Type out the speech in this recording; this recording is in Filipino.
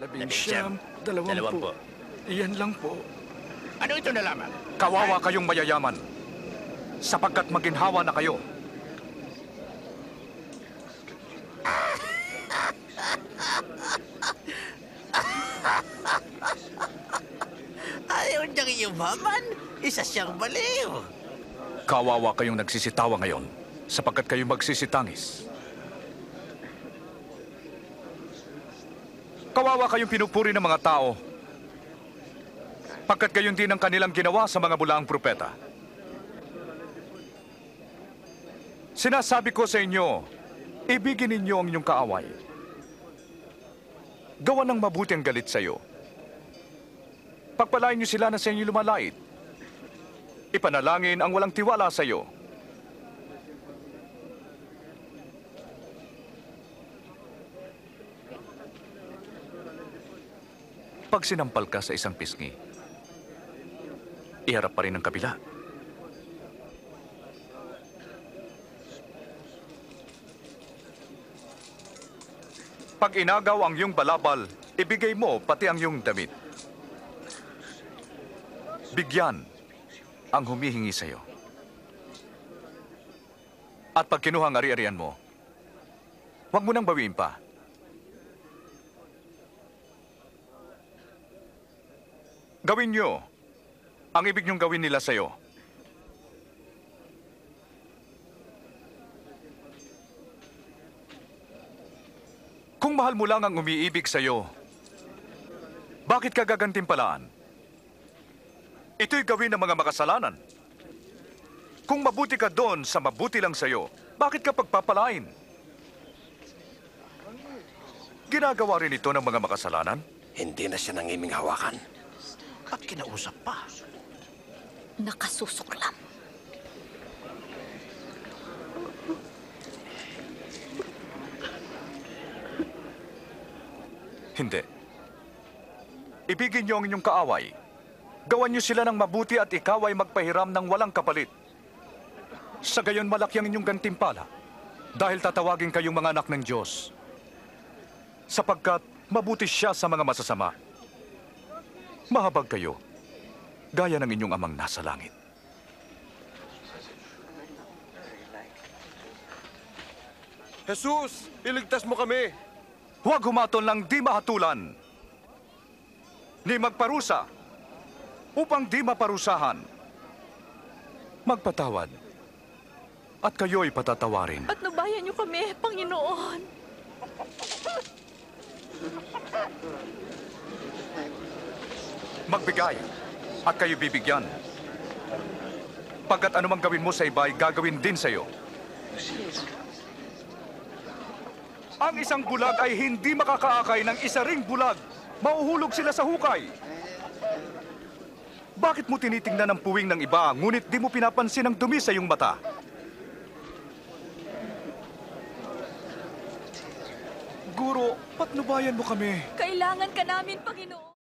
Labing Labing siyam, dalawampu. Dalawampu. Iyan lang po. Ano ito na lamang? Kawawa kayong mayayaman, sapagkat maginhawa na kayo. Ayaw niyang yumaman. Isa siyang baliw. Kawawa kayong nagsisitawa ngayon, sapagkat kayo magsisitangis. Kawawa kayong pinupuri ng mga tao, pagkat gayon din ang kanilang ginawa sa mga bulaang propeta. Sinasabi ko sa inyo, ibigin ninyo ang inyong kaaway. Gawa ng mabuti ang galit sa iyo. Pagpalain niyo sila na sa inyo lumalait. Ipanalangin ang walang tiwala sa iyo. Pag sinampal ka sa isang pisngi, iharap pa rin ang kabila. Pag inagaw ang iyong balabal, ibigay mo pati ang iyong damit. Bigyan ang humihingi sa iyo. At pag kinuha ang ari-arian mo, huwag mo nang bawiin pa. Gawin nyo ang ibig niyong gawin nila sa iyo. Kung mahal mo lang ang umiibig sa iyo, bakit ka gagantimpalaan? Ito'y gawin ng mga makasalanan. Kung mabuti ka doon sa mabuti lang sa'yo, bakit ka pagpapalain? Ginagawa rin ito ng mga makasalanan? Hindi na siya nangiming hawakan. At kinausap pa. Nakasusuklam. Hindi. Ibigin niyo ang inyong kaaway. Gawan niyo sila ng mabuti at ikaw ay magpahiram ng walang kapalit. Sa gayon malaki ang inyong gantimpala dahil tatawagin kayong mga anak ng Diyos. Sapagkat mabuti siya sa mga masasama. Mahabag kayo, gaya ng inyong amang nasa langit. Jesus, iligtas mo kami! Huwag humatol ng di mahatulan, ni magparusa, upang di maparusahan. Magpatawad, at kayo'y patatawarin. Patnubayan niyo kami, Panginoon. Magbigay, at kayo bibigyan. Pagkat anumang gawin mo sa iba'y gagawin din sa iyo. Ang isang bulag ay hindi makakaakay ng isa ring bulag. Mauhulog sila sa hukay. Bakit mo tinitingnan ang puwing ng iba, ngunit di mo pinapansin ang dumi sa iyong mata? Guro, patnubayan mo kami. Kailangan ka namin, Panginoon.